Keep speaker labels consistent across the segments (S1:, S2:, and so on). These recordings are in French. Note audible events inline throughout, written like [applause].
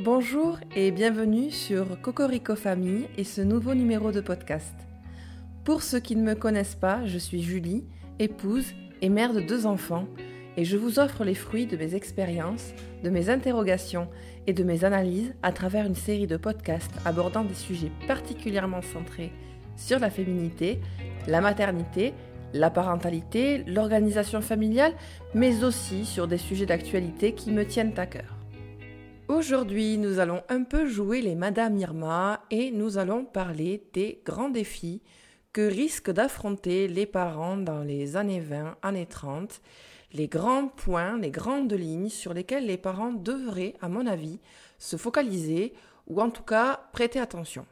S1: Bonjour et bienvenue sur Cocorico Famille et ce nouveau numéro de podcast. Pour ceux qui ne me connaissent pas, je suis Julie, épouse et mère de deux enfants, et je vous offre les fruits de mes expériences, de mes interrogations et de mes analyses à travers une série de podcasts abordant des sujets particulièrement centrés sur la féminité, la maternité, la parentalité, l'organisation familiale, mais aussi sur des sujets d'actualité qui me tiennent à cœur. Aujourd'hui, nous allons un peu jouer les Madame Irma et nous allons parler des grands défis que risquent d'affronter les parents dans les années 20, années 30, les grands points, les grandes lignes sur lesquelles les parents devraient, à mon avis, se focaliser ou en tout cas prêter attention.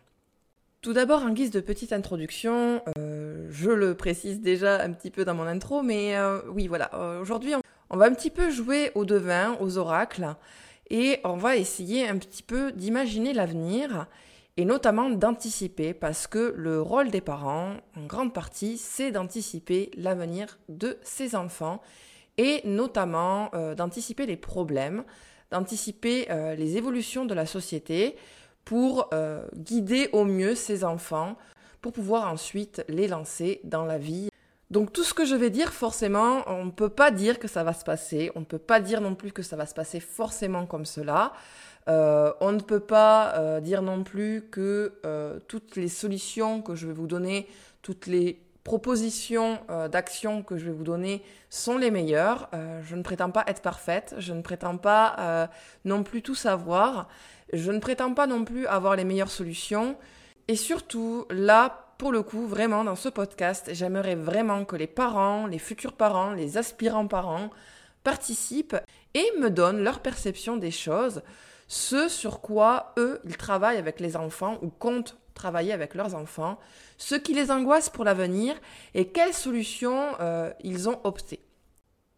S1: Tout d'abord, en guise de petite introduction, euh, je le précise déjà un petit peu dans mon intro, mais euh, oui, voilà, euh, aujourd'hui, on, on va un petit peu jouer aux devins, aux oracles, et on va essayer un petit peu d'imaginer l'avenir et notamment d'anticiper parce que le rôle des parents, en grande partie, c'est d'anticiper l'avenir de ses enfants et notamment euh, d'anticiper les problèmes, d'anticiper euh, les évolutions de la société pour euh, guider au mieux ses enfants, pour pouvoir ensuite les lancer dans la vie donc tout ce que je vais dire, forcément, on ne peut pas dire que ça va se passer, on ne peut pas dire non plus que ça va se passer forcément comme cela. Euh, on ne peut pas euh, dire non plus que euh, toutes les solutions que je vais vous donner, toutes les propositions d'action que je vais vous donner sont les meilleures. je ne prétends pas être parfaite, je ne prétends pas non plus tout savoir, je ne prétends pas non plus avoir les meilleures solutions. Et surtout, là, pour le coup, vraiment, dans ce podcast, j'aimerais vraiment que les parents, les futurs parents, les aspirants parents participent et me donnent leur perception des choses, ce sur quoi eux, ils travaillent avec les enfants ou comptent travailler avec leurs enfants, ce qui les angoisse pour l'avenir et quelles solutions euh, ils ont opté.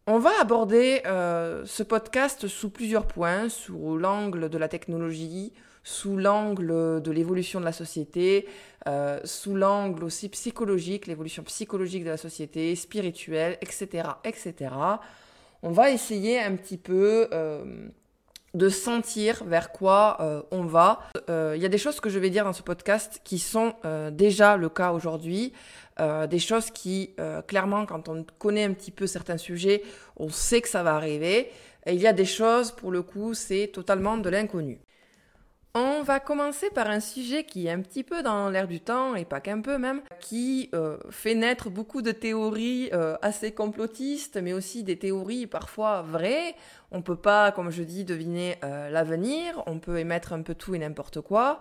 S1: On va aborder euh, ce podcast sous plusieurs points, sous l'angle de la technologie, sous l'angle de l'évolution de la société, euh, sous l'angle aussi psychologique, l'évolution psychologique de la société, spirituelle, etc., etc. On va essayer un petit peu euh, de sentir vers quoi euh, on va. Il y a des choses que je vais dire dans ce podcast qui sont déjà le cas aujourd'hui. des choses qui, clairement, quand on connaît un petit peu certains sujets, on sait que ça va arriver. Et il y a des choses, pour le coup, c'est totalement de l'inconnu. On va commencer par un sujet qui est un petit peu dans l'air du temps, et pas qu'un peu même, qui euh, fait naître beaucoup de théories euh, assez complotistes, mais aussi des théories parfois vraies. On peut pas, comme je dis, deviner euh, l'avenir, on peut émettre un peu tout et n'importe quoi,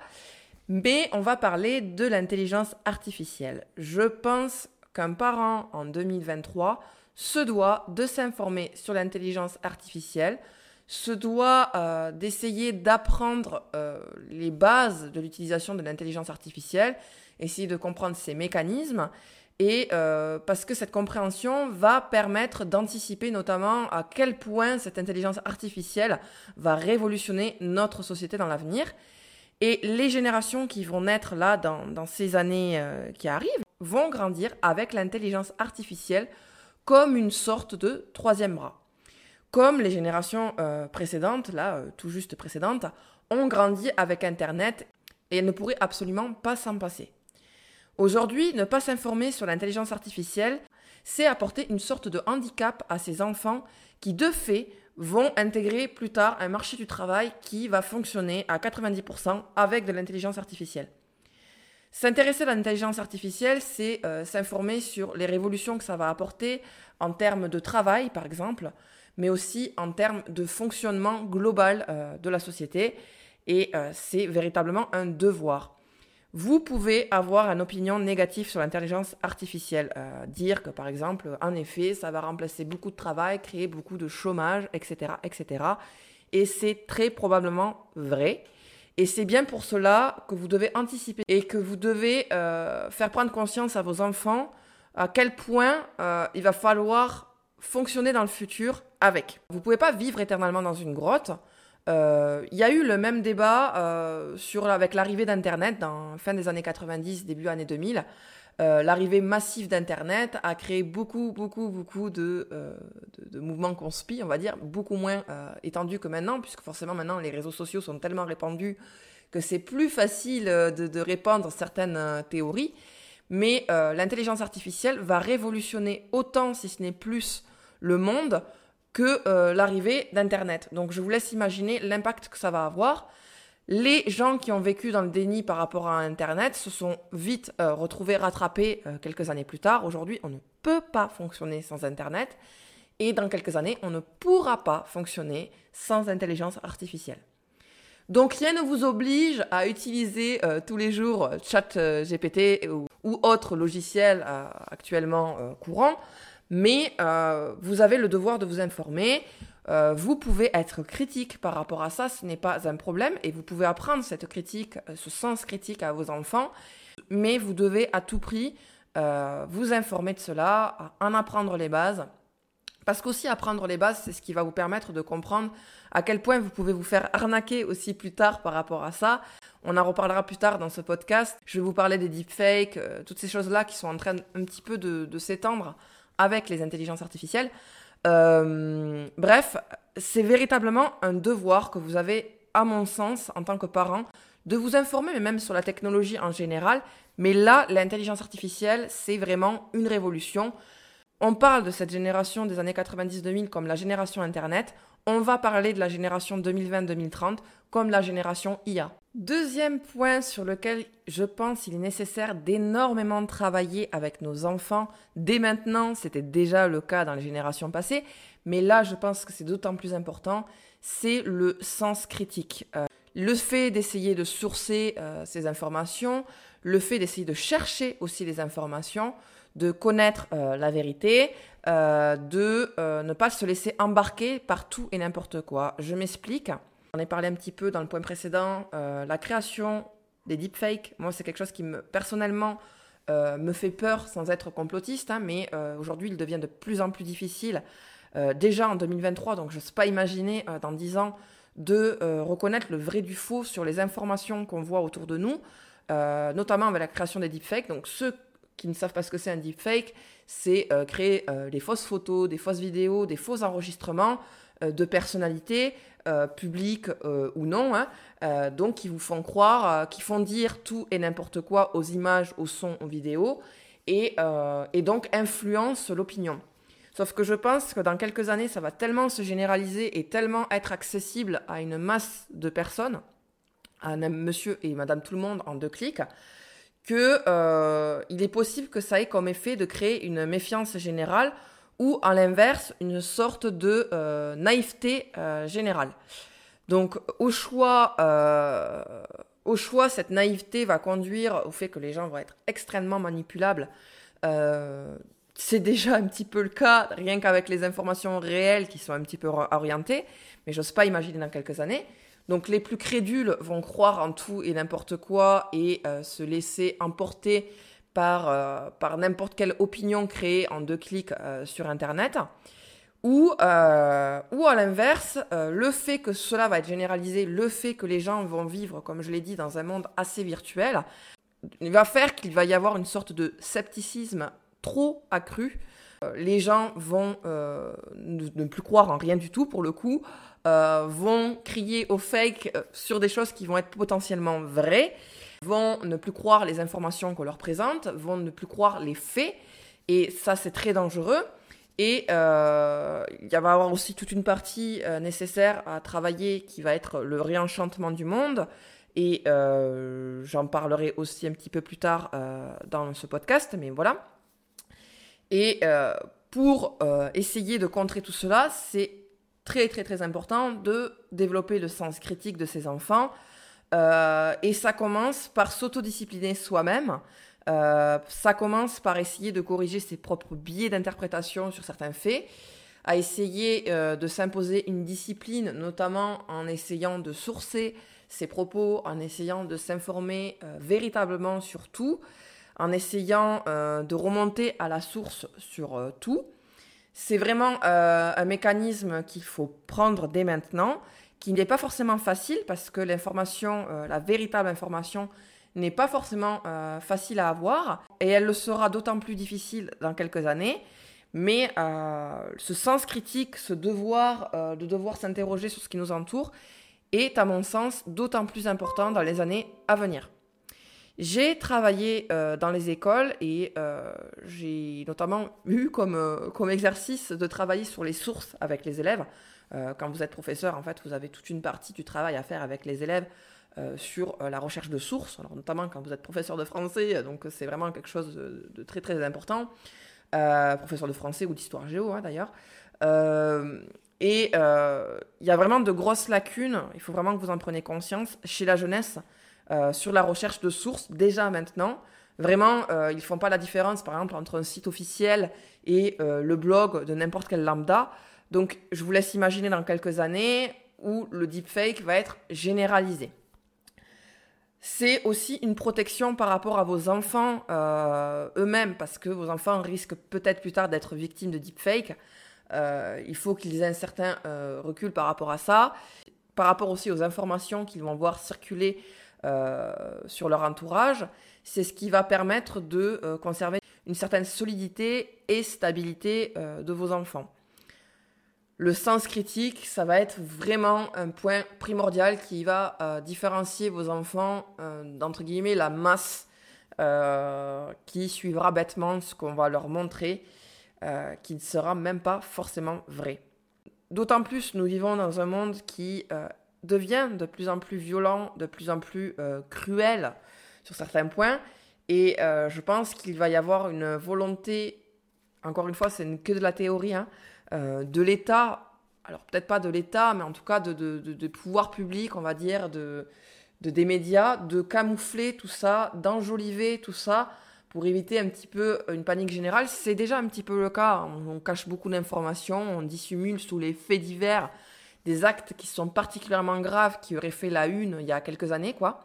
S1: mais on va parler de l'intelligence artificielle. Je pense qu'un parent en 2023 se doit de s'informer sur l'intelligence artificielle, se doit euh, d'essayer d'apprendre euh, les bases de l'utilisation de l'intelligence artificielle, essayer de comprendre ses mécanismes, et euh, parce que cette compréhension va permettre d'anticiper notamment à quel point cette intelligence artificielle va révolutionner notre société dans l'avenir. Et les générations qui vont naître là dans, dans ces années qui arrivent vont grandir avec l'intelligence artificielle comme une sorte de troisième bras comme les générations euh, précédentes, là, euh, tout juste précédentes, ont grandi avec Internet et elles ne pourraient absolument pas s'en passer. Aujourd'hui, ne pas s'informer sur l'intelligence artificielle, c'est apporter une sorte de handicap à ces enfants qui, de fait, vont intégrer plus tard un marché du travail qui va fonctionner à 90% avec de l'intelligence artificielle. S'intéresser à l'intelligence artificielle, c'est euh, s'informer sur les révolutions que ça va apporter en termes de travail, par exemple, mais aussi en termes de fonctionnement global euh, de la société. Et euh, c'est véritablement un devoir. Vous pouvez avoir une opinion négative sur l'intelligence artificielle, euh, dire que par exemple, en effet, ça va remplacer beaucoup de travail, créer beaucoup de chômage, etc., etc. Et c'est très probablement vrai. Et c'est bien pour cela que vous devez anticiper et que vous devez faire prendre conscience à vos enfants à quel point il va falloir fonctionner dans le futur avec. Vous pouvez pas vivre éternellement dans une grotte. Euh, il y a eu le même débat euh, sur, avec l'arrivée d'Internet dans fin des années 90, début années 2000. l'arrivée massive d'Internet a créé beaucoup, beaucoup, beaucoup de, de, mouvements conspi, on va dire, beaucoup moins étendus que maintenant, puisque forcément maintenant les réseaux sociaux sont tellement répandus que c'est plus facile de, répandre certaines théories. Mais l'intelligence artificielle va révolutionner autant, si ce n'est plus, le monde que euh, l'arrivée d'Internet. Donc je vous laisse imaginer l'impact que ça va avoir. Les gens qui ont vécu dans le déni par rapport à Internet se sont vite euh, retrouvés rattrapés euh, quelques années plus tard. Aujourd'hui, on ne peut pas fonctionner sans Internet. Et dans quelques années, on ne pourra pas fonctionner sans intelligence artificielle. Donc rien ne vous oblige à utiliser tous les jours ChatGPT ou, ou autres logiciels actuellement courants mais euh, vous avez le devoir de vous informer. Euh, vous pouvez être critique par rapport à ça, ce n'est pas un problème, et vous pouvez apprendre cette critique, euh, ce sens critique à vos enfants, mais vous devez à tout prix vous informer de cela, en apprendre les bases, parce qu'aussi apprendre les bases, c'est ce qui va vous permettre de comprendre à quel point vous pouvez vous faire arnaquer aussi plus tard par rapport à ça. On en reparlera plus tard dans ce podcast. Je vais vous parler des deepfakes, toutes ces choses-là qui sont en train un petit peu de s'étendre avec les intelligences artificielles. Euh, bref, c'est véritablement un devoir que vous avez, à mon sens, en tant que parent, de vous informer, mais même sur la technologie en général. Mais là, l'intelligence artificielle, c'est vraiment une révolution. On parle de cette génération des années 90-2000 comme la génération Internet. On va parler de la génération 2020-2030 comme la génération IA. Deuxième point sur lequel je pense qu'il est nécessaire d'énormément travailler avec nos enfants dès maintenant, c'était déjà le cas dans les générations passées, mais là je pense que c'est d'autant plus important, c'est le sens critique. Euh, le fait d'essayer de sourcer euh, ces informations, le fait d'essayer de chercher aussi les informations, de connaître euh, la vérité, de ne pas se laisser embarquer par tout et n'importe quoi. Je m'explique. On ai parlé un petit peu dans le point précédent, euh, la création des deepfakes. Moi, c'est quelque chose qui me, personnellement euh, me fait peur sans être complotiste, hein, mais euh, aujourd'hui, il devient de plus en plus difficile. déjà en 2023, donc je ne sais pas imaginer dans 10 ans de reconnaître le vrai du faux sur les informations qu'on voit autour de nous, notamment avec la création des deepfakes. Donc ceux qui ne savent pas ce que c'est un deepfake, c'est créer des fausses photos, des fausses vidéos, des faux enregistrements de personnalités euh, publics euh, ou non, hein, euh, donc qui vous font croire, qui font dire tout et n'importe quoi aux images, aux sons, aux vidéos, et, et donc influencent l'opinion. Sauf que je pense que dans quelques années, ça va tellement se généraliser et tellement être accessible à une masse de personnes, à monsieur et madame tout le monde en deux clics, que il est possible que ça ait comme effet de créer une méfiance générale ou à l'inverse une sorte de euh, naïveté euh, générale. Donc au choix, euh, au choix, cette naïveté va conduire au fait que les gens vont être extrêmement manipulables. c'est déjà un petit peu le cas, rien qu'avec les informations réelles qui sont un petit peu orientées, mais j'ose pas imaginer dans quelques années. Donc les plus crédules vont croire en tout et n'importe quoi et se laisser emporter par, euh, par n'importe quelle opinion créée en deux clics euh, sur Internet. Ou, euh, à l'inverse, le fait que cela va être généralisé, le fait que les gens vont vivre, comme je l'ai dit, dans un monde assez virtuel, va faire qu'il va y avoir une sorte de scepticisme trop accru. les gens vont ne, plus croire en rien du tout pour le coup, vont crier au fake sur des choses qui vont être potentiellement vraies vont ne plus croire les informations qu'on leur présente, vont ne plus croire les faits, et ça c'est très dangereux. Et euh, il va y avoir aussi toute une partie euh, nécessaire à travailler qui va être le réenchantement du monde. Et euh, j'en parlerai aussi un petit peu plus tard dans ce podcast, mais voilà. Et pour essayer de contrer tout cela, c'est très très très important de développer le sens critique de ces enfants, euh, et ça commence par s'autodiscipliner soi-même. Euh, ça commence par essayer de corriger ses propres biais d'interprétation sur certains faits, à essayer euh, de s'imposer une discipline, notamment en essayant de sourcer ses propos, en essayant de s'informer véritablement sur tout, en essayant de remonter à la source sur tout. C'est vraiment un mécanisme qu'il faut prendre dès maintenant qui n'est pas forcément facile parce que l'information, euh, la véritable information, n'est pas forcément facile à avoir et elle le sera d'autant plus difficile dans quelques années. Mais ce sens critique, ce devoir de devoir s'interroger sur ce qui nous entoure est, à mon sens, d'autant plus important dans les années à venir. J'ai travaillé euh, dans les écoles et euh, j'ai notamment eu comme, euh, comme exercice de travailler sur les sources avec les élèves. quand vous êtes professeur, en fait, vous avez toute une partie du travail à faire avec les élèves sur la recherche de sources, alors notamment quand vous êtes professeur de français, donc c'est vraiment quelque chose de, très très important. professeur de français ou d'histoire géo hein, d'ailleurs. et il y a vraiment de grosses lacunes, il faut vraiment que vous en preniez conscience, chez la jeunesse euh, sur la recherche de sources déjà maintenant. Vraiment, euh, ils font pas la différence, par exemple, entre un site officiel et euh, le blog de n'importe quel lambda. Donc, je vous laisse imaginer dans quelques années où le deepfake va être généralisé. C'est aussi une protection par rapport à vos enfants eux-mêmes, parce que vos enfants risquent peut-être plus tard d'être victimes de deepfake. il faut qu'ils aient un certain recul par rapport à ça, par rapport aussi aux informations qu'ils vont voir circuler euh, sur leur entourage, c'est ce qui va permettre de euh, conserver une certaine solidité et stabilité euh, de vos enfants. Le sens critique, ça va être vraiment un point primordial qui va différencier vos enfants d'entre guillemets la masse qui suivra bêtement ce qu'on va leur montrer, qui ne sera même pas forcément vrai. D'autant plus, nous vivons dans un monde qui devient de plus en plus violent, de plus en plus euh, cruel sur certains points. Et euh, je pense qu'il va y avoir une volonté, encore une fois, c'est que de la théorie, hein, euh, de l'État, alors peut-être pas de l'État, mais en tout cas de, de, pouvoir public, on va dire, de, de, des médias, de camoufler tout ça, d'enjoliver tout ça pour éviter un petit peu une panique générale. C'est déjà un petit peu le cas. on cache beaucoup d'informations, on dissimule sous les faits divers des actes qui sont particulièrement graves, qui auraient fait la une il y a quelques années, quoi.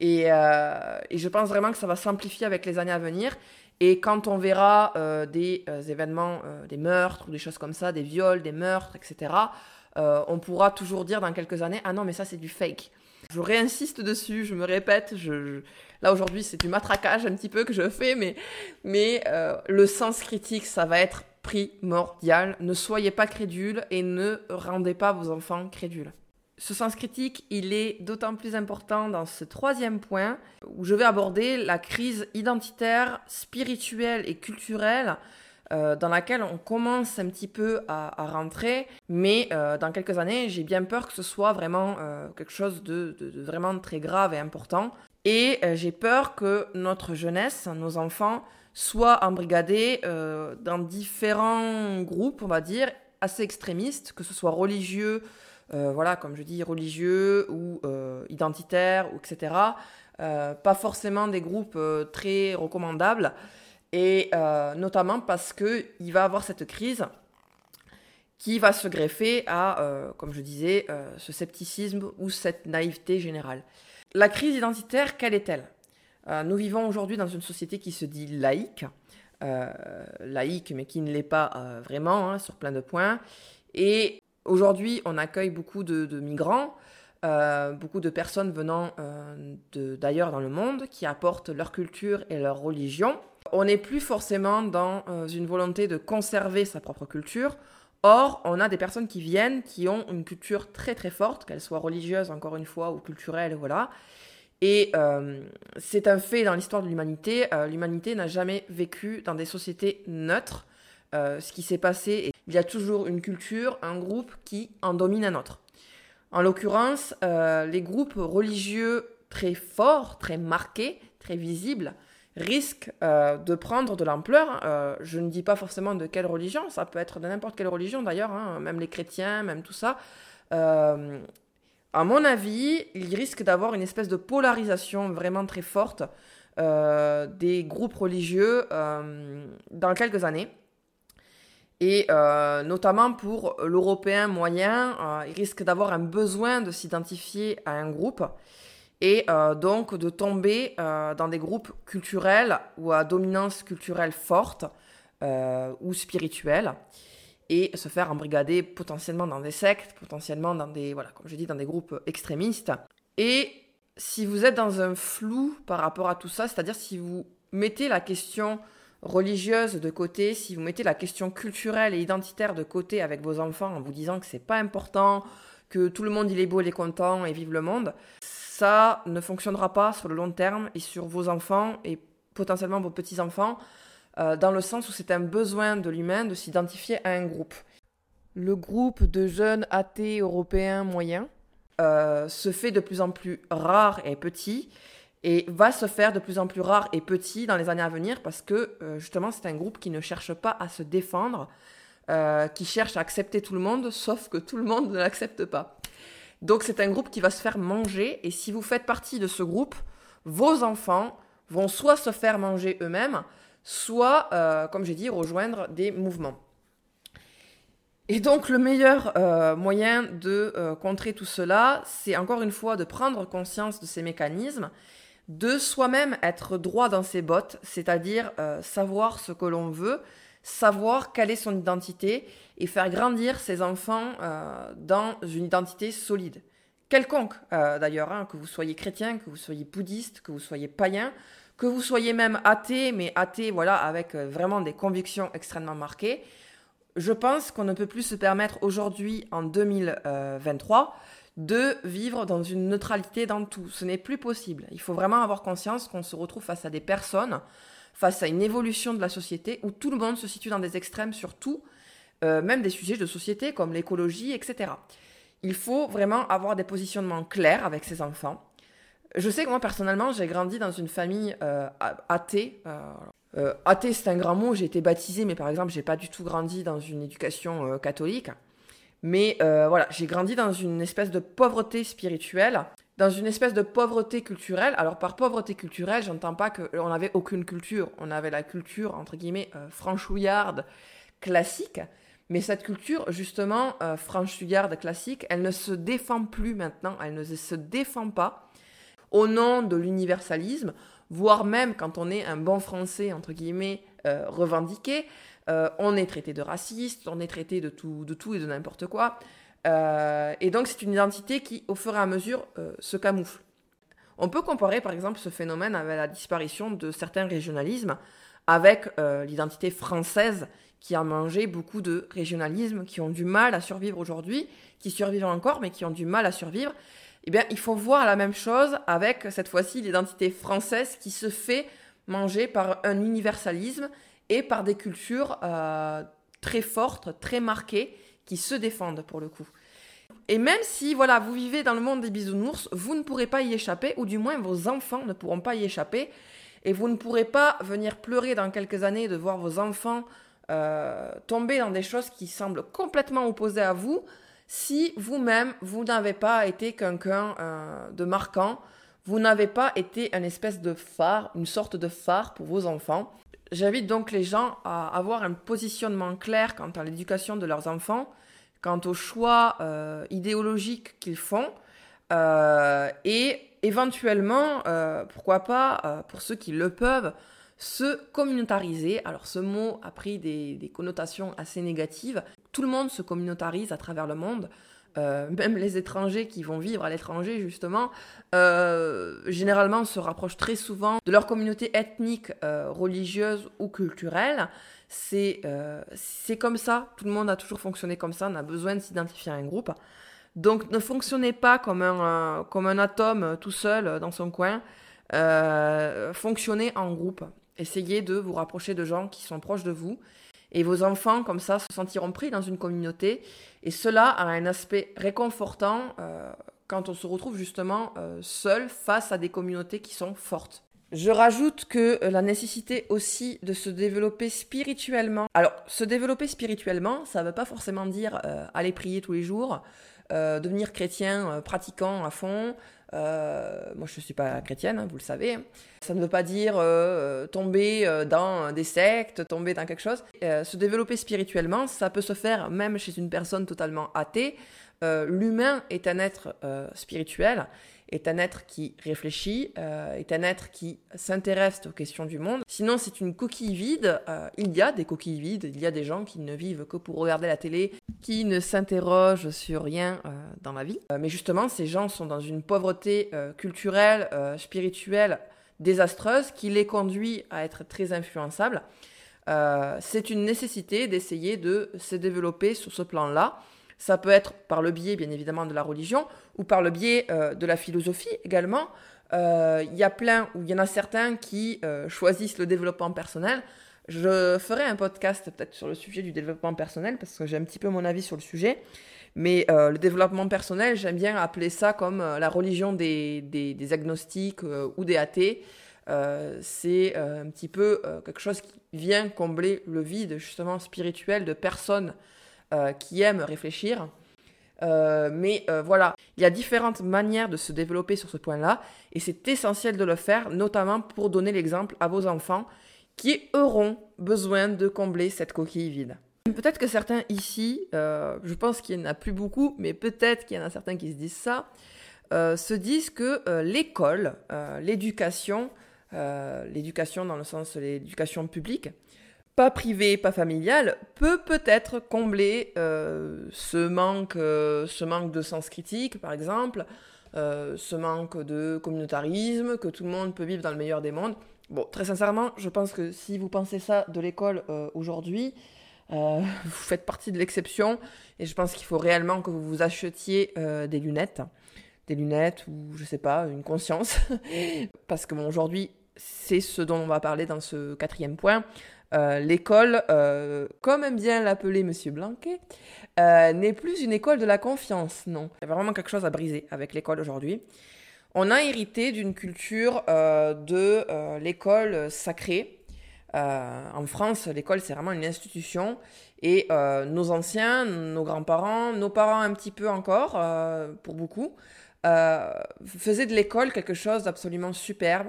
S1: Et, euh, je pense vraiment que ça va s'amplifier avec les années à venir. Et quand on verra euh, des euh, événements, des meurtres ou des choses comme ça, des viols, des meurtres, etc., on pourra toujours dire dans quelques années Ah non, mais ça c'est du fake. Je réinsiste dessus, je me répète. Je, Là aujourd'hui, c'est du matraquage un petit peu que je fais, mais, mais le sens critique, ça va être primordial. Ne soyez pas crédules et ne rendez pas vos enfants crédules. Ce sens critique, il est d'autant plus important dans ce troisième point où je vais aborder la crise identitaire, spirituelle et culturelle euh, dans laquelle on commence un petit peu à, rentrer, mais euh, dans quelques années, j'ai bien peur que ce soit vraiment euh, quelque chose de, vraiment très grave et important. Et j'ai peur que notre jeunesse, nos enfants, soit embrigadés euh, dans différents groupes, on va dire, assez extrémistes, que ce soit religieux, euh, voilà, comme je dis, religieux ou euh, identitaires, etc. pas forcément des groupes très recommandables, et notamment parce qu'il va avoir cette crise qui va se greffer à, comme je disais, ce scepticisme ou cette naïveté générale. La crise identitaire, quelle est-elle? euh, nous vivons aujourd'hui dans une société qui se dit laïque, euh, laïque mais qui ne l'est pas euh, vraiment hein, sur plein de points. Et aujourd'hui, on accueille beaucoup de, migrants, beaucoup de personnes venant d'ailleurs dans le monde qui apportent leur culture et leur religion. On n'est plus forcément dans une volonté de conserver sa propre culture. Or, on a des personnes qui viennent, qui ont une culture très très forte, qu'elle soit religieuse encore une fois ou culturelle, voilà, et euh, c'est un fait dans l'histoire de l'humanité. Euh, l'humanité n'a jamais vécu dans des sociétés neutres. Euh, ce qui s'est passé, il y a toujours une culture, un groupe qui en domine un autre. En l'occurrence, les groupes religieux très forts, très marqués, très visibles, risquent de prendre de l'ampleur. je ne dis pas forcément de quelle religion, ça peut être de n'importe quelle religion d'ailleurs, hein, même les chrétiens, même tout ça à mon avis, il risque d'avoir une espèce de polarisation vraiment très forte euh, des groupes religieux euh, dans quelques années. Et euh, notamment pour l'Européen moyen, il risque d'avoir un besoin de s'identifier à un groupe et donc de tomber dans des groupes culturels ou à dominance culturelle forte ou spirituelle et se faire embrigader potentiellement dans des sectes, potentiellement dans des, voilà, comme je dis, dans des groupes extrémistes. Et si vous êtes dans un flou par rapport à tout ça, c'est-à-dire si vous mettez la question religieuse de côté, si vous mettez la question culturelle et identitaire de côté avec vos enfants en vous disant que c'est pas important, que tout le monde il est beau, il est content et vive le monde, ça ne fonctionnera pas sur le long terme et sur vos enfants et potentiellement vos petits-enfants, euh, dans le sens où c'est un besoin de l'humain de s'identifier à un groupe. Le groupe de jeunes athées européens moyens euh, se fait de plus en plus rare et petit et va se faire de plus en plus rare et petit dans les années à venir parce que euh, justement c'est un groupe qui ne cherche pas à se défendre, qui cherche à accepter tout le monde, sauf que tout le monde ne l'accepte pas. Donc c'est un groupe qui va se faire manger et si vous faites partie de ce groupe, vos enfants vont soit se faire manger eux-mêmes, soit, euh, comme j'ai dit, rejoindre des mouvements. Et donc le meilleur moyen de contrer tout cela, c'est encore une fois de prendre conscience de ces mécanismes de soi-même être droit dans ses bottes, c'est-à-dire euh, savoir ce que l'on veut, savoir quelle est son identité et faire grandir ses enfants euh, dans une identité solide. Quelconque euh, d'ailleurs, hein, que vous soyez chrétien, que vous soyez bouddhiste, que vous soyez païen, que vous soyez même athée, mais athée voilà avec vraiment des convictions extrêmement marquées. Je pense qu'on ne peut plus se permettre aujourd'hui en 2023 de vivre dans une neutralité dans tout. Ce n'est plus possible. Il faut vraiment avoir conscience qu'on se retrouve face à des personnes, face à une évolution de la société où tout le monde se situe dans des extrêmes sur tout, euh, même des sujets de société comme l'écologie, etc. Il faut vraiment avoir des positionnements clairs avec ses enfants. Je sais que moi personnellement, j'ai grandi dans une famille euh, athée. Euh, athée, c'est un grand mot. J'ai été baptisée, mais par exemple, j'ai pas du tout grandi dans une éducation catholique. Mais euh, voilà, j'ai grandi dans une espèce de pauvreté spirituelle, dans une espèce de pauvreté culturelle. Alors par pauvreté culturelle, j'entends pas qu'on n'avait aucune culture. On avait la culture, entre guillemets, euh, franchouillarde, classique. Mais cette culture, justement, euh, franchouillarde, classique, elle ne se défend plus maintenant, elle ne se défend pas au nom de l'universalisme, voire même quand on est un bon français, entre guillemets, revendiqué, euh, on est traité de raciste, on est traité de tout, de tout et de n'importe quoi. Euh, et donc c'est une identité qui, au fur et à mesure, euh, se camoufle. On peut comparer par exemple ce phénomène avec la disparition de certains régionalismes, avec l'identité française qui a mangé beaucoup de régionalismes, qui ont du mal à survivre aujourd'hui, qui survivent encore, mais qui ont du mal à survivre. Eh bien, il faut voir la même chose avec cette fois-ci l'identité française qui se fait manger par un universalisme et par des cultures euh, très fortes, très marquées, qui se défendent pour le coup. Et même si voilà, vous vivez dans le monde des bisounours, vous ne pourrez pas y échapper, ou du moins vos enfants ne pourront pas y échapper, et vous ne pourrez pas venir pleurer dans quelques années de voir vos enfants euh, tomber dans des choses qui semblent complètement opposées à vous, si vous-même, vous, n'avez pas été quelqu'un euh, de marquant, vous n'avez pas été une espèce de phare, une sorte de phare pour vos enfants. J'invite donc les gens à avoir un positionnement clair quant à l'éducation de leurs enfants, quant aux choix euh, idéologiques qu'ils font, euh, et éventuellement, pourquoi pas, pour ceux qui le peuvent, se communautariser. Alors ce mot a pris des connotations assez négatives. Tout le monde se communautarise à travers le monde. Euh, même les étrangers qui vont vivre à l'étranger, justement, euh, généralement se rapprochent très souvent de leur communauté ethnique, euh, religieuse ou culturelle. C'est c'est comme ça, tout le monde a toujours fonctionné comme ça, on a besoin de s'identifier à un groupe. Donc ne fonctionnez pas comme un, comme un atome tout seul dans son coin, fonctionnez en groupe. Essayez de vous rapprocher de gens qui sont proches de vous et vos enfants, comme ça, se sentiront pris dans une communauté. Et cela a un aspect réconfortant euh, quand on se retrouve justement euh, seul face à des communautés qui sont fortes. Je rajoute que euh, la nécessité aussi de se développer spirituellement. Alors, se développer spirituellement, ça ne veut pas forcément dire aller prier tous les jours, devenir chrétien pratiquant à fond, euh, moi, je ne suis pas chrétienne, hein, vous le savez. Ça ne veut pas dire euh, tomber euh, dans des sectes, tomber dans quelque chose. se développer spirituellement, ça peut se faire même chez une personne totalement athée. L'humain est un être spirituel est un être qui réfléchit, est un être qui s'intéresse aux questions du monde. Sinon, c'est une coquille vide. il y a des coquilles vides, il y a des gens qui ne vivent que pour regarder la télé, qui ne s'interrogent sur rien dans la vie. mais justement, ces gens sont dans une pauvreté culturelle, spirituelle, désastreuse qui les conduit à être très influençables. Euh, c'est une nécessité d'essayer de se développer sur ce plan-là. Ça peut être par le biais, bien évidemment, de la religion ou par le biais euh, de la philosophie également. Euh, il y a plein, ou il y en a certains qui choisissent le développement personnel. Je ferai un podcast peut-être sur le sujet du développement personnel parce que j'ai un petit peu mon avis sur le sujet. Mais le développement personnel, j'aime bien appeler ça comme la religion des, des agnostiques ou des athées. Euh, c'est euh, un petit peu euh, quelque chose qui vient combler le vide justement spirituel de personnes qui aiment réfléchir. mais voilà, il y a différentes manières de se développer sur ce point-là, et c'est essentiel de le faire, notamment pour donner l'exemple à vos enfants qui auront besoin de combler cette coquille vide. Peut-être que certains ici, je pense qu'il n'y en a plus beaucoup, mais peut-être qu'il y en a certains qui se disent ça, se disent que l'école, l'éducation, euh, l'éducation dans le sens de l'éducation publique, pas privée, pas familiale, peut peut-être combler euh, ce, manque, euh, ce manque de sens critique, par exemple, ce manque de communautarisme, que tout le monde peut vivre dans le meilleur des mondes. Bon, très sincèrement, je pense que si vous pensez ça de l'école aujourd'hui, [laughs] vous faites partie de l'exception et je pense qu'il faut réellement que vous vous achetiez des lunettes des lunettes ou je sais pas, une conscience. [laughs] Parce que aujourd'hui, c'est ce dont on va parler dans ce quatrième point. Euh, l'école, euh, comme aime bien l'appeler Monsieur Blanquet, euh, n'est plus une école de la confiance, non. Il y a vraiment quelque chose à briser avec l'école aujourd'hui. On a hérité d'une culture de l'école sacrée. en France, l'école, c'est vraiment une institution. Et nos anciens, nos grands-parents, nos parents un petit peu encore, pour beaucoup, faisaient de l'école quelque chose d'absolument superbe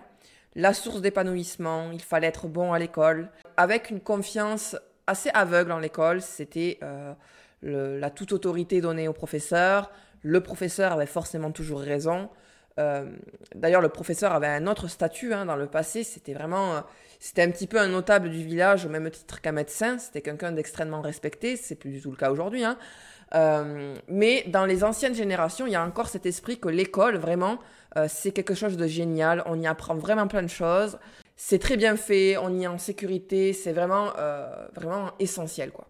S1: la source d'épanouissement, il fallait être bon à l'école, avec une confiance assez aveugle en l'école, c'était euh, la toute autorité donnée au professeur, le professeur avait forcément toujours raison. Euh, d'ailleurs, le professeur avait un autre statut hein, dans le passé, c'était vraiment, euh, c'était un petit peu un notable du village au même titre qu'un médecin, c'était quelqu'un d'extrêmement respecté, c'est plus du tout le cas aujourd'hui. Hein. Mais dans les anciennes générations, il y a encore cet esprit que l'école, vraiment, euh, c'est quelque chose de génial. On y apprend vraiment plein de choses. C'est très bien fait. On y est en sécurité. C'est vraiment, euh, vraiment essentiel, quoi.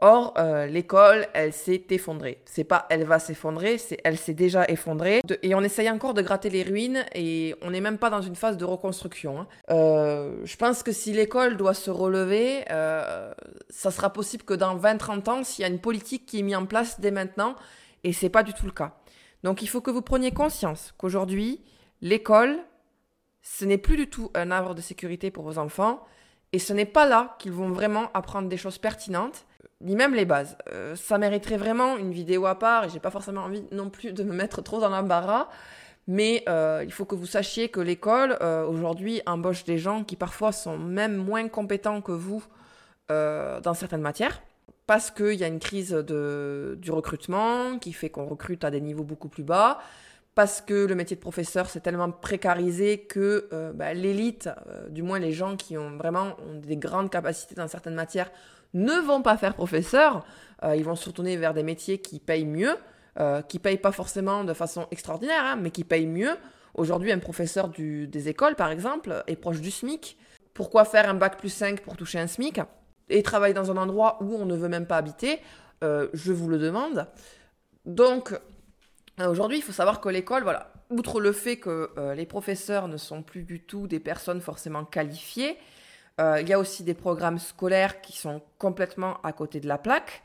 S1: Or, euh, l'école, elle s'est effondrée. C'est pas elle va s'effondrer, c'est elle s'est déjà effondrée. et on essaye encore de gratter les ruines et on n'est même pas dans une phase de reconstruction. Hein. je pense que si l'école doit se relever, ça sera possible que dans 20-30 ans, s'il y a une politique qui est mise en place dès maintenant, et c'est pas du tout le cas. Donc il faut que vous preniez conscience qu'aujourd'hui, l'école, ce n'est plus du tout un havre de sécurité pour vos enfants, et ce n'est pas là qu'ils vont vraiment apprendre des choses pertinentes, ni même les bases. Euh, ça mériterait vraiment une vidéo à part, et j'ai pas forcément envie non plus de me mettre trop dans l'embarras, mais euh, il faut que vous sachiez que l'école, euh, aujourd'hui, embauche des gens qui parfois sont même moins compétents que vous dans certaines matières parce qu'il y a une crise du recrutement qui fait qu'on recrute à des niveaux beaucoup plus bas, parce que le métier de professeur c'est tellement précarisé que euh, bah, l'élite, euh, du moins les gens qui ont vraiment des grandes capacités dans certaines matières, ne vont pas faire professeur. Euh, ils vont se retourner vers des métiers qui payent mieux, qui payent pas forcément de façon extraordinaire, hein, mais qui payent mieux. Aujourd'hui, un professeur des écoles, par exemple, est proche du SMIC. Pourquoi faire un bac plus 5 pour toucher un SMIC et travailler dans un endroit où on ne veut même pas habiter, je vous le demande. Donc, aujourd'hui, il faut savoir que l'école, voilà, outre le fait que euh, les professeurs ne sont plus du tout des personnes forcément qualifiées, il y a aussi des programmes scolaires qui sont complètement à côté de la plaque.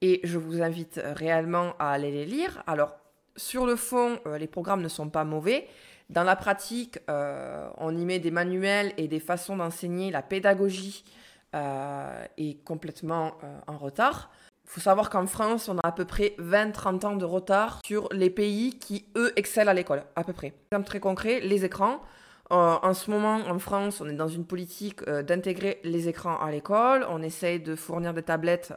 S1: Et je vous invite réellement à aller les lire. Alors, sur le fond, les programmes ne sont pas mauvais. Dans la pratique, on y met des manuels et des façons d'enseigner la pédagogie euh, est complètement euh, en retard. Faut savoir qu'en France, on a à peu près 20-30 ans de retard sur les pays qui, eux, excellent à l'école, à peu près. Exemple très concret, les écrans. Euh, en ce moment, en France, on est dans une politique d'intégrer les écrans à l'école. On essaye de fournir des tablettes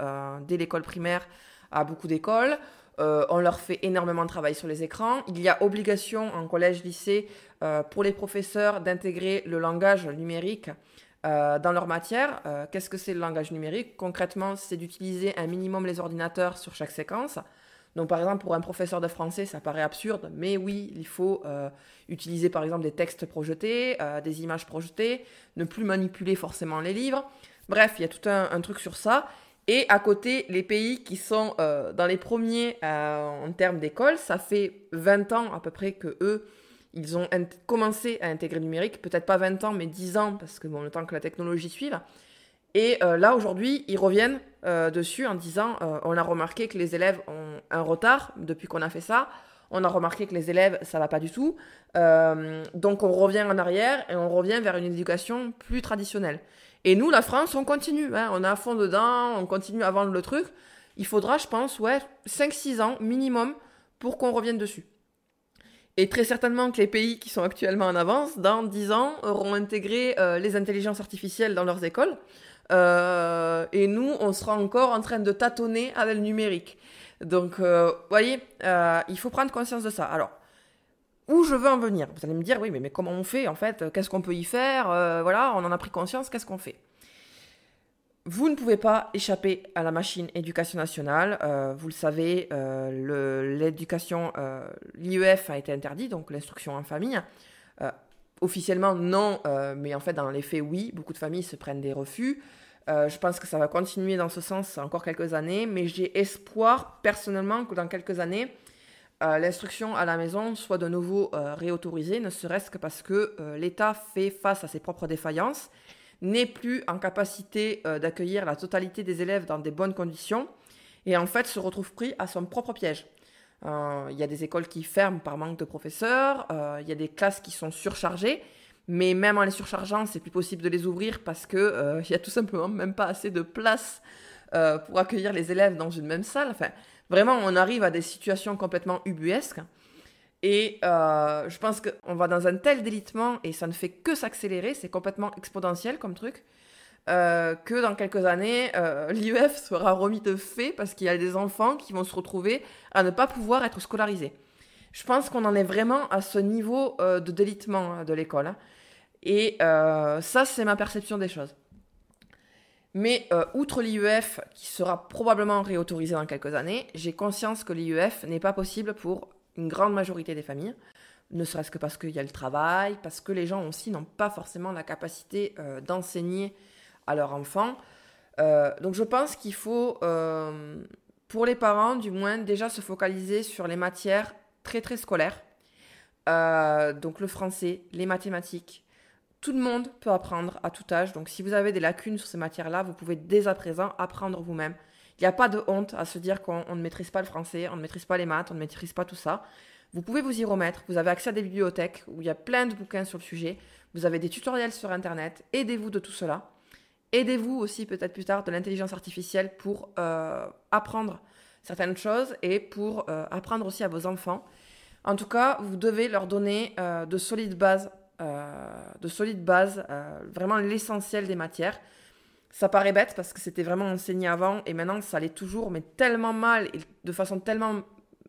S1: dès l'école primaire à beaucoup d'écoles. on leur fait énormément de travail sur les écrans. Il y a obligation en collège, lycée, pour les professeurs d'intégrer le langage numérique dans leur matière. Qu'est-ce que c'est le langage numérique? Concrètement, c'est d'utiliser un minimum les ordinateurs sur chaque séquence. Donc par exemple, pour un professeur de français, ça paraît absurde, mais oui, il faut euh, utiliser par exemple des textes projetés, euh, des images projetées, ne plus manipuler forcément les livres. Bref, il y a tout un, truc sur ça. Et à côté, les pays qui sont euh, dans les premiers en termes d'école, ça fait 20 ans à peu près que eux, ils ont commencé à intégrer le numérique. Peut-être pas 20 ans, mais 10 ans, parce que bon, le temps que la technologie suive. Et euh, là, aujourd'hui, ils reviennent euh, dessus en disant euh, on a remarqué que les élèves ont un retard depuis qu'on a fait ça. On a remarqué que les élèves, ça va pas du tout. donc, on revient en arrière et on revient vers une éducation plus traditionnelle. Et nous, la France, on continue. Hein, on est à fond dedans, on continue à vendre le truc. Il faudra, je pense, ouais, 5-6 ans minimum pour qu'on revienne dessus. Et très certainement que les pays qui sont actuellement en avance, dans 10 ans, auront intégré les intelligences artificielles dans leurs écoles. Euh, et nous, on sera encore en train de tâtonner avec le numérique. Donc, euh, vous voyez, euh, il faut prendre conscience de ça. Alors, où je veux en venir? Vous allez me dire, oui, mais, mais comment on fait en fait? Qu'est-ce qu'on peut y faire? Voilà, on en a pris conscience, qu'est-ce qu'on fait? Vous ne pouvez pas échapper à la machine éducation nationale. vous le savez, l'éducation, l'IEF a été interdit, donc l'instruction en famille. officiellement, non, mais en fait, dans les faits, oui. Beaucoup de familles se prennent des refus. Euh, je pense que ça va continuer dans ce sens encore quelques années, mais j'ai espoir personnellement que dans quelques années, euh, l'instruction à la maison soit de nouveau euh, réautorisée, ne serait-ce que parce que l'État fait face à ses propres défaillances, n'est plus en capacité d'accueillir la totalité des élèves dans des bonnes conditions, et en fait se retrouve pris à son propre piège. Il y a des écoles qui ferment par manque de professeurs, il y a des classes qui sont surchargées, mais même en les surchargeant, c'est plus possible de les ouvrir parce que euh, il y a tout simplement même pas assez de place euh, pour accueillir les élèves dans une même salle. Enfin, vraiment, on arrive à des situations complètement ubuesques. Et euh, je pense qu'on va dans un tel délitement et ça ne fait que s'accélérer, c'est complètement exponentiel comme truc, que dans quelques années, [laughs] l'IEF sera remis de fait parce qu'il y a des enfants qui vont se retrouver à ne pas pouvoir être scolarisés. Je pense qu'on en est vraiment à ce niveau de délitement hein, de l'école. Hein. Et euh, ça, c'est ma perception des choses. Mais euh, outre l'IEF, qui sera probablement réautorisé dans quelques années, j'ai conscience que l'IEF n'est pas possible pour une grande majorité des familles, ne serait-ce que parce qu'il y a le travail, parce que les gens aussi n'ont pas forcément la capacité euh, d'enseigner à leurs enfants. donc je pense qu'il faut, pour les parents du moins, déjà se focaliser sur les matières très très scolaires. donc le français, les mathématiques, tout le monde peut apprendre à tout âge. Donc si vous avez des lacunes sur ces matières-là, vous pouvez dès à présent apprendre vous-même. Il n'y a pas de honte à se dire qu'on ne maîtrise pas le français, on ne maîtrise pas les maths, on ne maîtrise pas tout ça. Vous pouvez vous y remettre. Vous avez accès à des bibliothèques où il y a plein de bouquins sur le sujet. Vous avez des tutoriels sur Internet. Aidez-vous de tout cela. Aidez-vous aussi peut-être plus tard de l'intelligence artificielle pour euh, apprendre certaines choses et pour euh, apprendre aussi à vos enfants. En tout cas, vous devez leur donner euh, de solides bases de solides bases, vraiment l'essentiel des matières. Ça paraît bête parce que c'était vraiment enseigné avant et maintenant ça l'est toujours, mais tellement mal et de façon tellement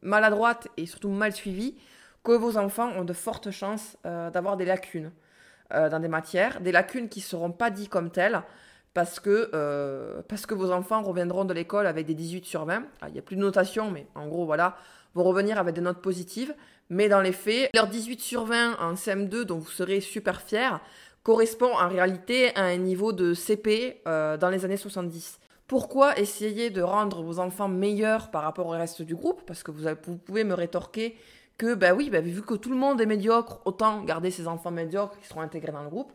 S1: maladroite et surtout mal suivie que vos enfants ont de fortes chances euh, d'avoir des lacunes dans des matières, des lacunes qui ne seront pas dites comme telles parce que, parce que vos enfants reviendront de l'école avec des 18 sur 20. Ah, il n'y a plus de notation, mais en gros, voilà, vont revenir avec des notes positives. Mais dans les faits, leur 18 sur 20 en CM2, dont vous serez super fiers, correspond en réalité à un niveau de CP euh, dans les années 70. Pourquoi essayer de rendre vos enfants meilleurs par rapport au reste du groupe? Parce que vous, pouvez me rétorquer que, bah oui, bah, vu que tout le monde est médiocre, autant garder ces enfants médiocres qui seront intégrés dans le groupe.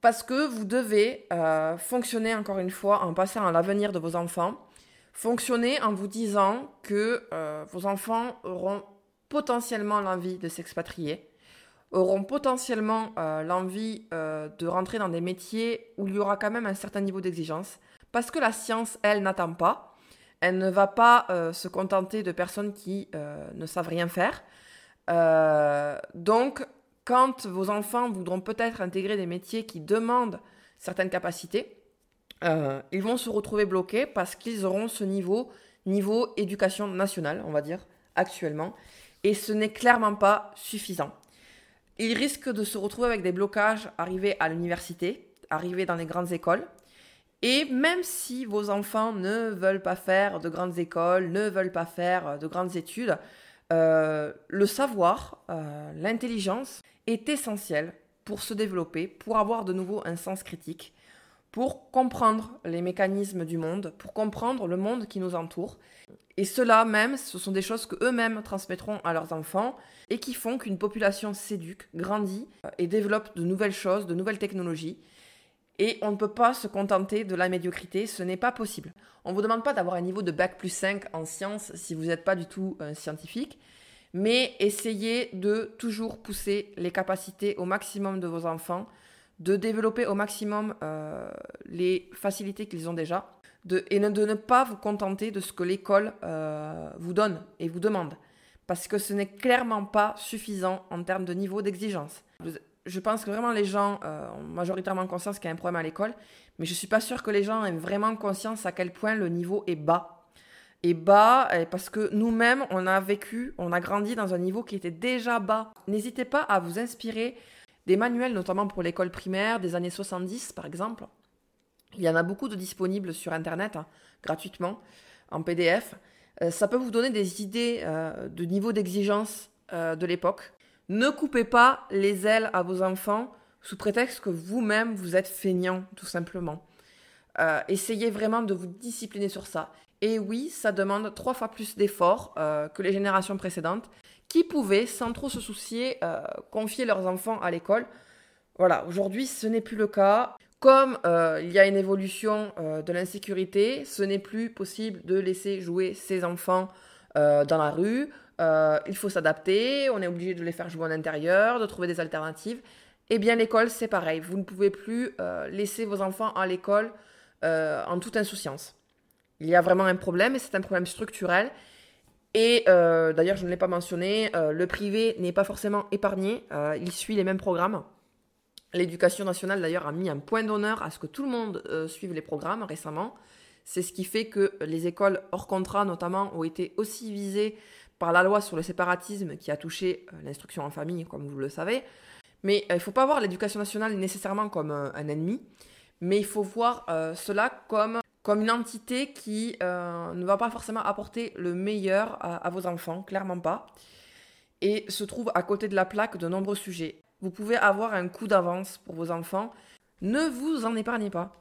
S1: Parce que vous devez euh, fonctionner encore une fois en passant à l'avenir de vos enfants. Fonctionner en vous disant que euh, vos enfants auront potentiellement l'envie de s'expatrier, auront potentiellement euh, l'envie euh, de rentrer dans des métiers où il y aura quand même un certain niveau d'exigence, parce que la science, elle, n'attend pas. Elle ne va pas euh, se contenter de personnes qui ne savent rien faire. donc, quand vos enfants voudront peut-être intégrer des métiers qui demandent certaines capacités, ils vont se retrouver bloqués parce qu'ils auront ce niveau niveau éducation nationale, on va dire, actuellement. Et ce n'est clairement pas suffisant. Ils risquent de se retrouver avec des blocages arrivés à l'université, arrivés dans les grandes écoles. Et même si vos enfants ne veulent pas faire de grandes écoles, ne veulent pas faire de grandes études, euh, le savoir, euh, l'intelligence est essentiel pour se développer, pour avoir de nouveau un sens critique, pour comprendre les mécanismes du monde, pour comprendre le monde qui nous entoure. Et cela même, ce sont des choses que eux-mêmes transmettront à leurs enfants et qui font qu'une population s'éduque, grandit et développe de nouvelles choses, de nouvelles technologies. Et on ne peut pas se contenter de la médiocrité, ce n'est pas possible. On ne vous demande pas d'avoir un niveau de bac plus 5 en sciences si vous n'êtes pas du tout un scientifique, mais essayez de toujours pousser les capacités au maximum de vos enfants, de développer au maximum euh, les facilités qu'ils ont déjà, et de ne pas vous contenter de ce que l'école euh, vous donne et vous demande, parce que ce n'est clairement pas suffisant en termes de niveau d'exigence. Je pense que vraiment les gens euh, ont majoritairement conscience qu'il y a un problème à l'école, mais je ne suis pas sûre que les gens aient vraiment conscience à quel point le niveau est bas et bas parce que nous-mêmes, on a vécu, on a grandi dans un niveau qui était déjà bas. N'hésitez pas à vous inspirer des manuels, notamment pour l'école primaire des années 70, par exemple. Il y en a beaucoup de disponibles sur Internet, hein, gratuitement, en PDF. Euh, ça peut vous donner des idées euh, de niveau d'exigence euh, de l'époque. Ne coupez pas les ailes à vos enfants sous prétexte que vous-même, vous êtes feignant, tout simplement. essayez vraiment de vous discipliner sur ça. Et oui, ça demande trois fois plus d'efforts euh, que les générations précédentes, qui pouvaient, sans trop se soucier, euh, confier leurs enfants à l'école. Voilà, aujourd'hui, ce n'est plus le cas. Comme euh, il y a une évolution de l'insécurité, ce n'est plus possible de laisser jouer ses enfants dans la rue. il faut s'adapter, on est obligé de les faire jouer en intérieur, de trouver des alternatives. Eh bien, l'école, c'est pareil. Vous ne pouvez plus laisser vos enfants à l'école en toute insouciance. Il y a vraiment un problème et c'est un problème structurel. Et euh, d'ailleurs, je ne l'ai pas mentionné, euh, le privé n'est pas forcément épargné, euh, il suit les mêmes programmes. L'éducation nationale, d'ailleurs, a mis un point d'honneur à ce que tout le monde suive les programmes récemment. C'est ce qui fait que les écoles hors contrat, notamment, ont été aussi visées par la loi sur le séparatisme qui a touché l'instruction en famille, comme vous le savez. Mais il ne faut pas voir l'éducation nationale nécessairement comme un ennemi, mais il faut voir cela comme comme une entité qui euh, ne va pas forcément apporter le meilleur à, vos enfants, clairement pas, et se trouve à côté de la plaque de nombreux sujets. Vous pouvez avoir un coup d'avance pour vos enfants, ne vous en épargnez pas.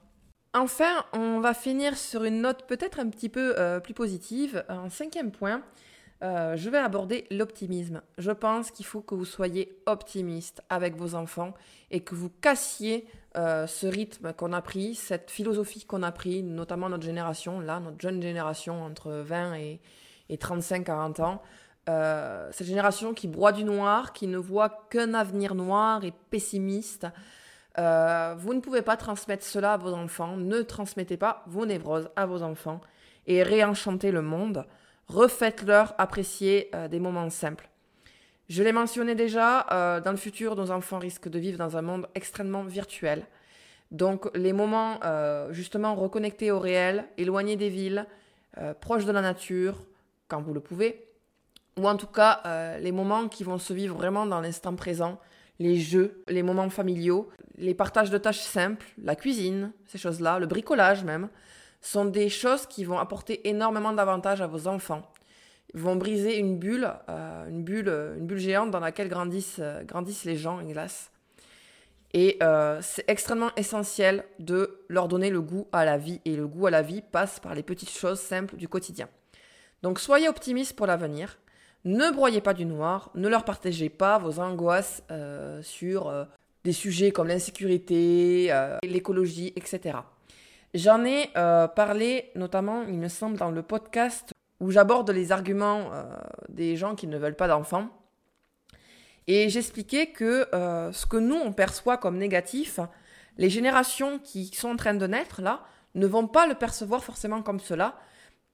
S1: Enfin, on va finir sur une note peut-être un petit peu euh, plus positive. Un cinquième point, euh, je vais aborder l'optimisme. Je pense qu'il faut que vous soyez optimiste avec vos enfants et que vous cassiez euh, ce rythme qu'on a pris, cette philosophie qu'on a pris, notamment notre génération, là, notre jeune génération entre 20 et, 35-40 ans. Euh, cette génération qui broie du noir, qui ne voit qu'un avenir noir et pessimiste. vous ne pouvez pas transmettre cela à vos enfants. Ne transmettez pas vos névroses à vos enfants et réenchantez le monde refaites-leur apprécier euh, des moments simples. Je l'ai mentionné déjà, euh, dans le futur, nos enfants risquent de vivre dans un monde extrêmement virtuel. Donc les moments euh, justement reconnectés au réel, éloignés des villes, proches de la nature, quand vous le pouvez, ou en tout cas les moments qui vont se vivre vraiment dans l'instant présent, les jeux, les moments familiaux, les partages de tâches simples, la cuisine, ces choses-là, le bricolage même, sont des choses qui vont apporter énormément d'avantages à vos enfants. Vont briser une bulle, euh, une bulle, une bulle géante dans laquelle grandissent, euh, grandissent les gens en glace. Et euh, c'est extrêmement essentiel de leur donner le goût à la vie. Et le goût à la vie passe par les petites choses simples du quotidien. Donc soyez optimistes pour l'avenir. Ne broyez pas du noir. Ne leur partagez pas vos angoisses sur des sujets comme l'insécurité, l'écologie, etc. J'en ai euh, parlé notamment, il me semble, dans le podcast où j'aborde les arguments euh, des gens qui ne veulent pas d'enfants. Et j'expliquais que euh, ce que nous, on perçoit comme négatif, les générations qui sont en train de naître, là, ne vont pas le percevoir forcément comme cela,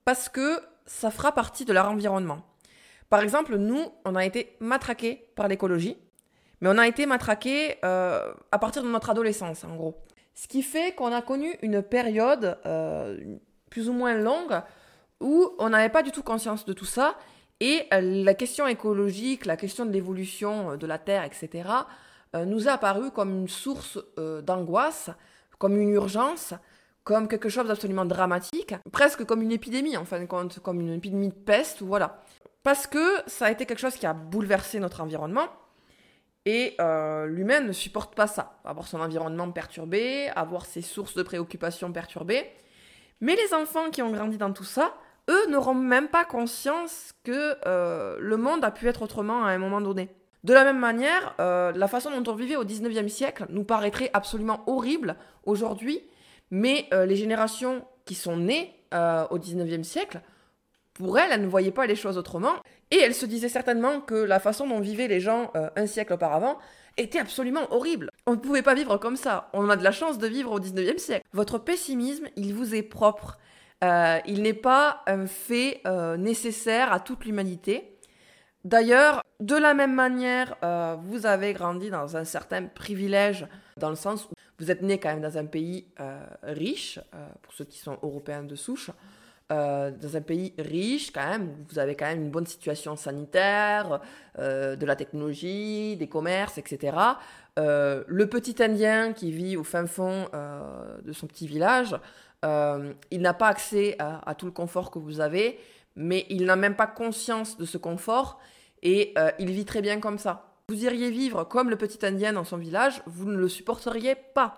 S1: parce que ça fera partie de leur environnement. Par exemple, nous, on a été matraqués par l'écologie, mais on a été matraqués à partir de notre adolescence, en gros. Ce qui fait qu'on a connu une période euh, plus ou moins longue où on n'avait pas du tout conscience de tout ça. Et euh, la question écologique, la question de l'évolution euh, de la Terre, etc., euh, nous a apparu comme une source d'angoisse, comme une urgence, comme quelque chose d'absolument dramatique, presque comme une épidémie en fin de compte, comme une épidémie de peste, voilà. Parce que ça a été quelque chose qui a bouleversé notre environnement, et l'humain ne supporte pas ça, avoir son environnement perturbé, avoir ses sources de préoccupation perturbées. Mais les enfants qui ont grandi dans tout ça, eux n'auront même pas conscience que euh, le monde a pu être autrement à un moment donné. De la même manière, euh, la façon dont on vivait au 19e siècle nous paraîtrait absolument horrible aujourd'hui, mais euh, les générations qui sont nées au 19e siècle, pour elles, elles ne voyaient pas les choses autrement, et elles se disaient certainement que la façon dont vivaient les gens un siècle auparavant était absolument horrible. On ne pouvait pas vivre comme ça. On a de la chance de vivre au 19e siècle. Votre pessimisme, il vous est propre. Euh, il n'est pas un fait euh, nécessaire à toute l'humanité. D'ailleurs, de la même manière, euh, vous avez grandi dans un certain privilège, dans le sens où vous êtes né quand même dans un pays riche, pour ceux qui sont européens de souche, dans un pays riche quand même, où vous avez quand même une bonne situation sanitaire, de la technologie, des commerces, etc. le petit Indien qui vit au fin fond de son petit village, euh, il n'a pas accès à, tout le confort que vous avez, mais il n'a même pas conscience de ce confort et euh, il vit très bien comme ça. Vous iriez vivre comme le petit Indien dans son village, vous ne le supporteriez pas.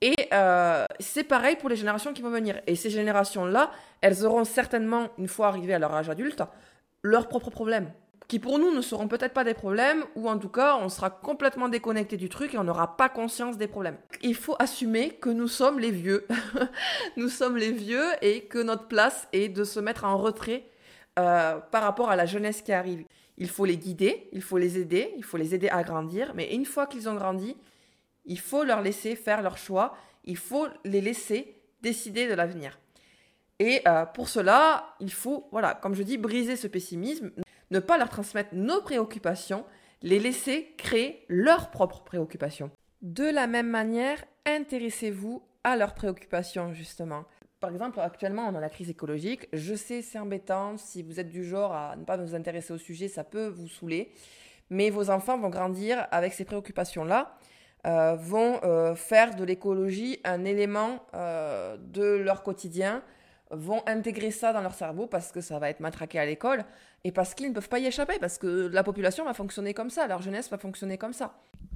S1: Et euh, c'est pareil pour les générations qui vont venir. Et ces générations-là, elles auront certainement, une fois arrivées à leur âge adulte, leurs propres problèmes qui pour nous ne seront peut-être pas des problèmes, ou en tout cas on sera complètement déconnecté du truc et on n'aura pas conscience des problèmes. Il faut assumer que nous sommes les vieux. [laughs] nous sommes les vieux et que notre place est de se mettre en retrait euh, par rapport à la jeunesse qui arrive. Il faut les guider, il faut les aider, il faut les aider à grandir, mais une fois qu'ils ont grandi, il faut leur laisser faire leur choix, il faut les laisser décider de l'avenir. Et euh, pour cela, il faut, voilà, comme je dis, briser ce pessimisme ne pas leur transmettre nos préoccupations, les laisser créer leurs propres préoccupations. De la même manière, intéressez-vous à leurs préoccupations, justement. Par exemple, actuellement, on a la crise écologique. Je sais, c'est embêtant. Si vous êtes du genre à ne pas vous intéresser au sujet, ça peut vous saouler. Mais vos enfants vont grandir avec ces préoccupations-là, euh, vont euh, faire de l'écologie un élément euh, de leur quotidien, vont intégrer ça dans leur cerveau parce que ça va être matraqué à l'école et parce qu'ils ne peuvent pas y échapper, parce que la population va fonctionner comme ça, leur jeunesse va fonctionner comme ça.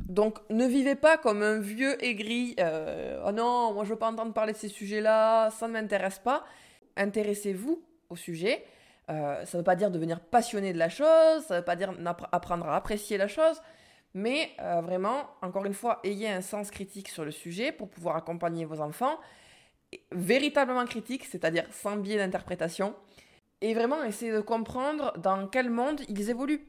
S1: Donc ne vivez pas comme un vieux aigri, euh, oh non, moi je veux pas entendre parler de ces sujets-là, ça ne m'intéresse pas. Intéressez-vous au sujet. Euh, ça ne veut pas dire devenir passionné de la chose, ça ne veut pas dire apprendre à apprécier la chose, mais euh, vraiment, encore une fois, ayez un sens critique sur le sujet pour pouvoir accompagner vos enfants véritablement critique, c'est-à-dire sans biais d'interprétation, et vraiment essayer de comprendre dans quel monde ils évoluent,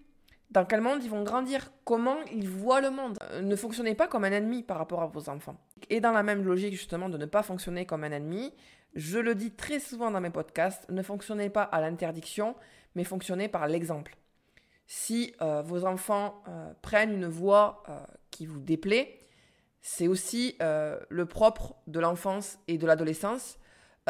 S1: dans quel monde ils vont grandir, comment ils voient le monde. Euh, ne fonctionnez pas comme un ennemi par rapport à vos enfants. Et dans la même logique justement de ne pas fonctionner comme un ennemi, je le dis très souvent dans mes podcasts, ne fonctionnez pas à l'interdiction, mais fonctionnez par l'exemple. Si euh, vos enfants euh, prennent une voie qui vous déplaît, c'est aussi euh, le propre de l'enfance et de l'adolescence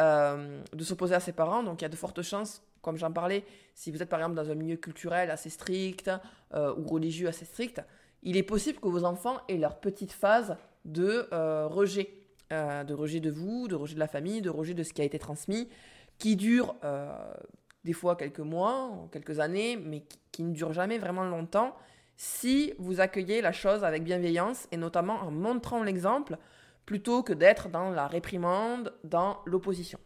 S1: euh, de s'opposer à ses parents. Donc il y a de fortes chances, comme j'en parlais, si vous êtes par exemple dans un milieu culturel assez strict euh, ou religieux assez strict, il est possible que vos enfants aient leur petite phase de rejet, de rejet de vous, de rejet de la famille, de rejet de ce qui a été transmis, qui dure des fois quelques mois, quelques années, mais qui, qui ne dure jamais vraiment longtemps si vous accueillez la chose avec bienveillance et notamment en montrant l'exemple plutôt que d'être dans la réprimande, dans l'opposition.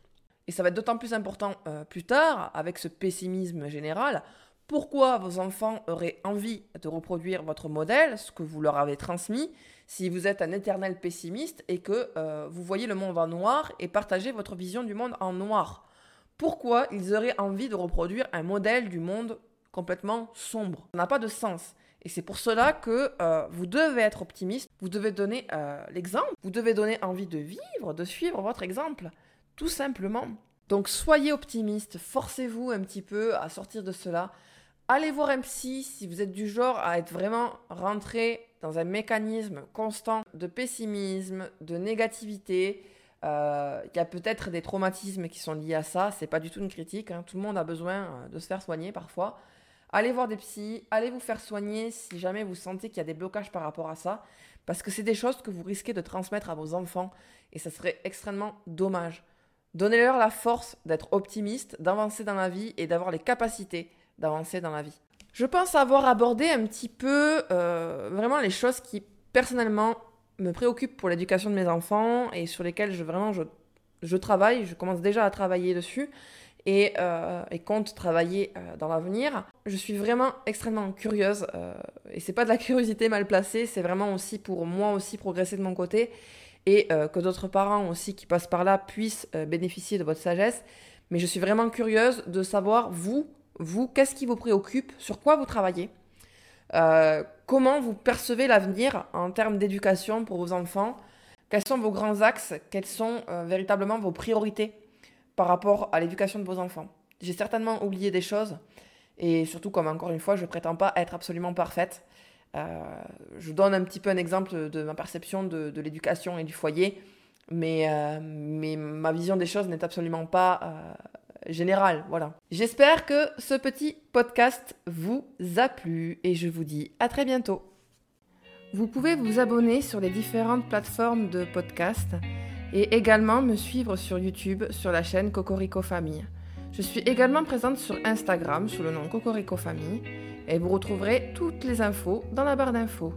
S1: Et ça va être d'autant plus important euh, plus tard avec ce pessimisme général. Pourquoi vos enfants auraient envie de reproduire votre modèle, ce que vous leur avez transmis, si vous êtes un éternel pessimiste et que euh, vous voyez le monde en noir et partagez votre vision du monde en noir? Pourquoi ils auraient envie de reproduire un modèle du monde complètement sombre? Ça n'a pas de sens. Et c'est pour cela que euh, vous devez être optimiste, vous devez donner euh, l'exemple, vous devez donner envie de vivre, de suivre votre exemple, tout simplement. Donc soyez optimiste, forcez-vous un petit peu à sortir de cela. Allez voir un psy si vous êtes du genre à être vraiment rentré dans un mécanisme constant de pessimisme, de négativité, Euh, il y a peut-être des traumatismes qui sont liés à ça, c'est pas du tout une critique, hein. tout le monde a besoin de se faire soigner parfois. Allez voir des psys, allez vous faire soigner si jamais vous sentez qu'il y a des blocages par rapport à ça, parce que c'est des choses que vous risquez de transmettre à vos enfants et ça serait extrêmement dommage. Donnez-leur la force d'être optimiste, d'avancer dans la vie et d'avoir les capacités d'avancer dans la vie. Je pense avoir abordé un petit peu euh, vraiment les choses qui personnellement me préoccupent pour l'éducation de mes enfants et sur lesquelles je vraiment je, travaille, je commence déjà à travailler dessus et, euh, compte travailler euh, dans l'avenir. Je suis vraiment extrêmement curieuse et c'est pas de la curiosité mal placée, c'est vraiment aussi pour moi aussi progresser de mon côté et que d'autres parents aussi qui passent par là puissent bénéficier de votre sagesse. Mais je suis vraiment curieuse de savoir vous vous, qu'est-ce qui vous préoccupe Sur quoi vous travaillez euh, Comment vous percevez l'avenir en termes d'éducation pour vos enfants Quels sont vos grands axes Quelles sont euh, véritablement vos priorités par rapport à l'éducation de vos enfants J'ai certainement oublié des choses. Et surtout, comme encore une fois, je prétends pas être absolument parfaite. Euh, je donne un petit peu un exemple de ma perception de, l'éducation et du foyer, mais, mais ma vision des choses n'est absolument pas général, voilà. J'espère que ce petit podcast vous a plu et je vous dis à très bientôt. Vous pouvez vous abonner sur les différentes plateformes de podcast et également me suivre sur YouTube sur la chaîne Cocorico Famille. Je suis également présente sur Instagram sous le nom Cocorico Famille et vous retrouverez toutes les infos dans la barre d'infos.